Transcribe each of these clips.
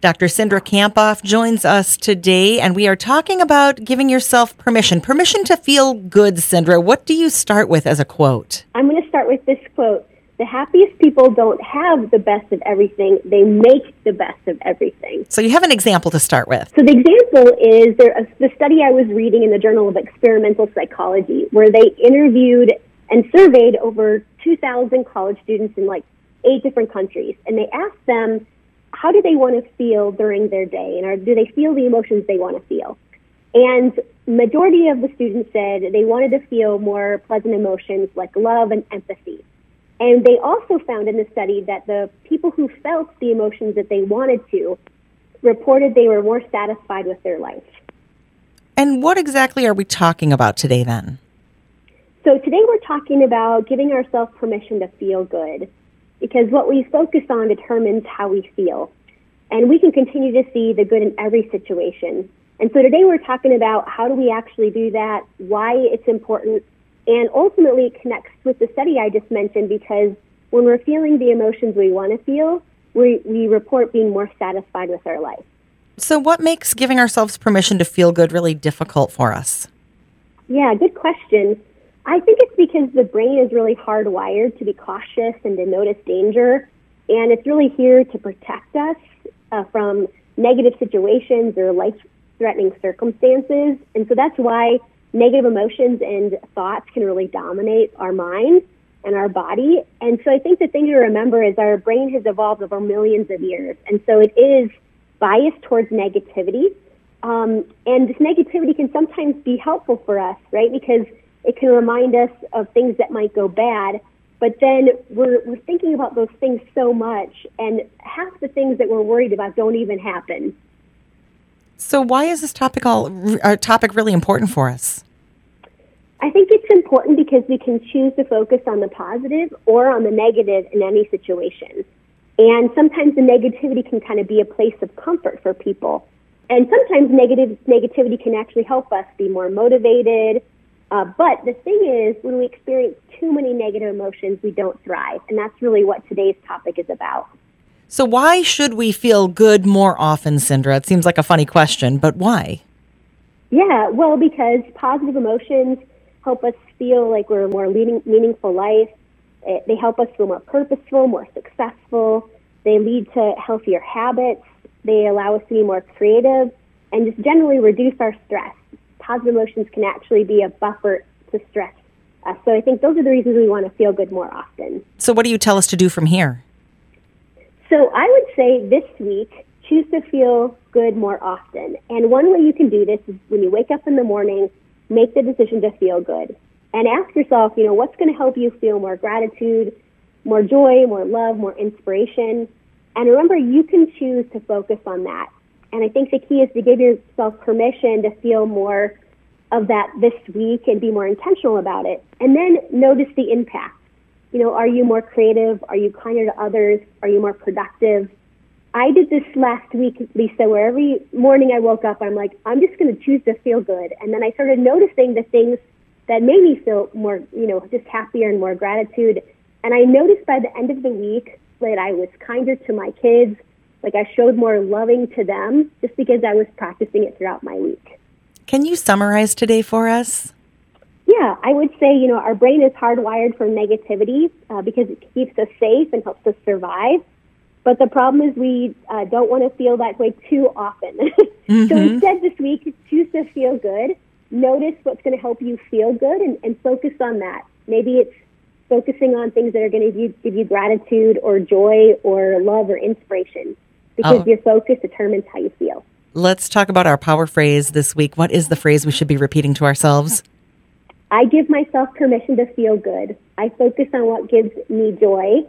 Dr. Cindra Kamphoff joins us today, and we are talking about giving yourself permission. Permission to feel good, Cindra. What do you start with as a quote? I'm going to start with this quote the happiest people don't have the best of everything, they make the best of everything. So you have an example to start with. So the example is there, uh, the study I was reading in the Journal of Experimental Psychology, where they interviewed and surveyed over 2,000 college students in like eight different countries. And they asked them, how do they want to feel during their day? And are, do they feel the emotions they want to feel? And majority of the students said they wanted to feel more pleasant emotions like love and empathy. And they also found in the study that the people who felt the emotions that they wanted to reported they were more satisfied with their life. And what exactly are we talking about today then? So today we're talking about giving ourselves permission to feel good because what we focus on determines how we feel. And we can continue to see the good in every situation. And so today we're talking about how do we actually do that, why it's important, and ultimately, it connects with the study I just mentioned because when we're feeling the emotions we want to feel, we, we report being more satisfied with our life. So, what makes giving ourselves permission to feel good really difficult for us? Yeah, good question. I think it's because the brain is really hardwired to be cautious and to notice danger, and it's really here to protect us uh, from negative situations or life threatening circumstances. And so that's why negative emotions and thoughts can really dominate our mind and our body. And so I think the thing to remember is our brain has evolved over millions of years. And so it is biased towards negativity. Um, and this negativity can sometimes be helpful for us, right? Because it can remind us of things that might go bad. But then we're, we're thinking about those things so much, and half the things that we're worried about don't even happen. So, why is this topic all uh, topic really important for us? I think it's important because we can choose to focus on the positive or on the negative in any situation. And sometimes the negativity can kind of be a place of comfort for people. And sometimes negative negativity can actually help us be more motivated. Uh, but the thing is, when we experience too many negative emotions, we don't thrive. And that's really what today's topic is about. So, why should we feel good more often, Cindra? It seems like a funny question, but why? Yeah, well, because positive emotions help us feel like we're a more leading, meaningful life. Eh, they help us feel more purposeful, more successful. They lead to healthier habits. They allow us to be more creative and just generally reduce our stress. Positive emotions can actually be a buffer to stress. Uh, so I think those are the reasons we want to feel good more often. So, what do you tell us to do from here? So I would say this week, choose to feel good more often. And one way you can do this is when you wake up in the morning, make the decision to feel good. And ask yourself, you know, what's going to help you feel more gratitude, more joy, more love, more inspiration. And remember, you can choose to focus on that. And I think the key is to give yourself permission to feel more of that this week and be more intentional about it. And then notice the impact you know, are you more creative? Are you kinder to others? Are you more productive? I did this last week, Lisa, where every morning I woke up, I'm like, I'm just going to choose to feel good. And then I started noticing the things that made me feel more, you know, just happier and more gratitude. And I noticed by the end of the week that I was kinder to my kids, like I showed more loving to them just because I was practicing it throughout my week. Can you summarize today for us? Yeah, I would say, you know, our brain is hardwired for negativity uh, because it keeps us safe and helps us survive. But the problem is we uh, don't want to feel that way too often. mm-hmm. So instead, this week, choose to feel good. Notice what's going to help you feel good and, and focus on that. Maybe it's focusing on things that are going to give you, give you gratitude or joy or love or inspiration because oh. your focus determines how you feel. Let's talk about our power phrase this week. What is the phrase we should be repeating to ourselves? I give myself permission to feel good. I focus on what gives me joy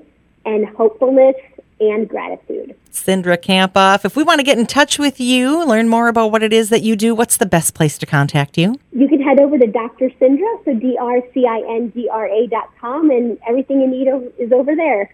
and hopefulness and gratitude. Cindra Kamphoff, if we want to get in touch with you, learn more about what it is that you do, what's the best place to contact you? You can head over to Dr. Cindra, so D-R-C-I-N-D-R-A dot com, and everything you need is over there.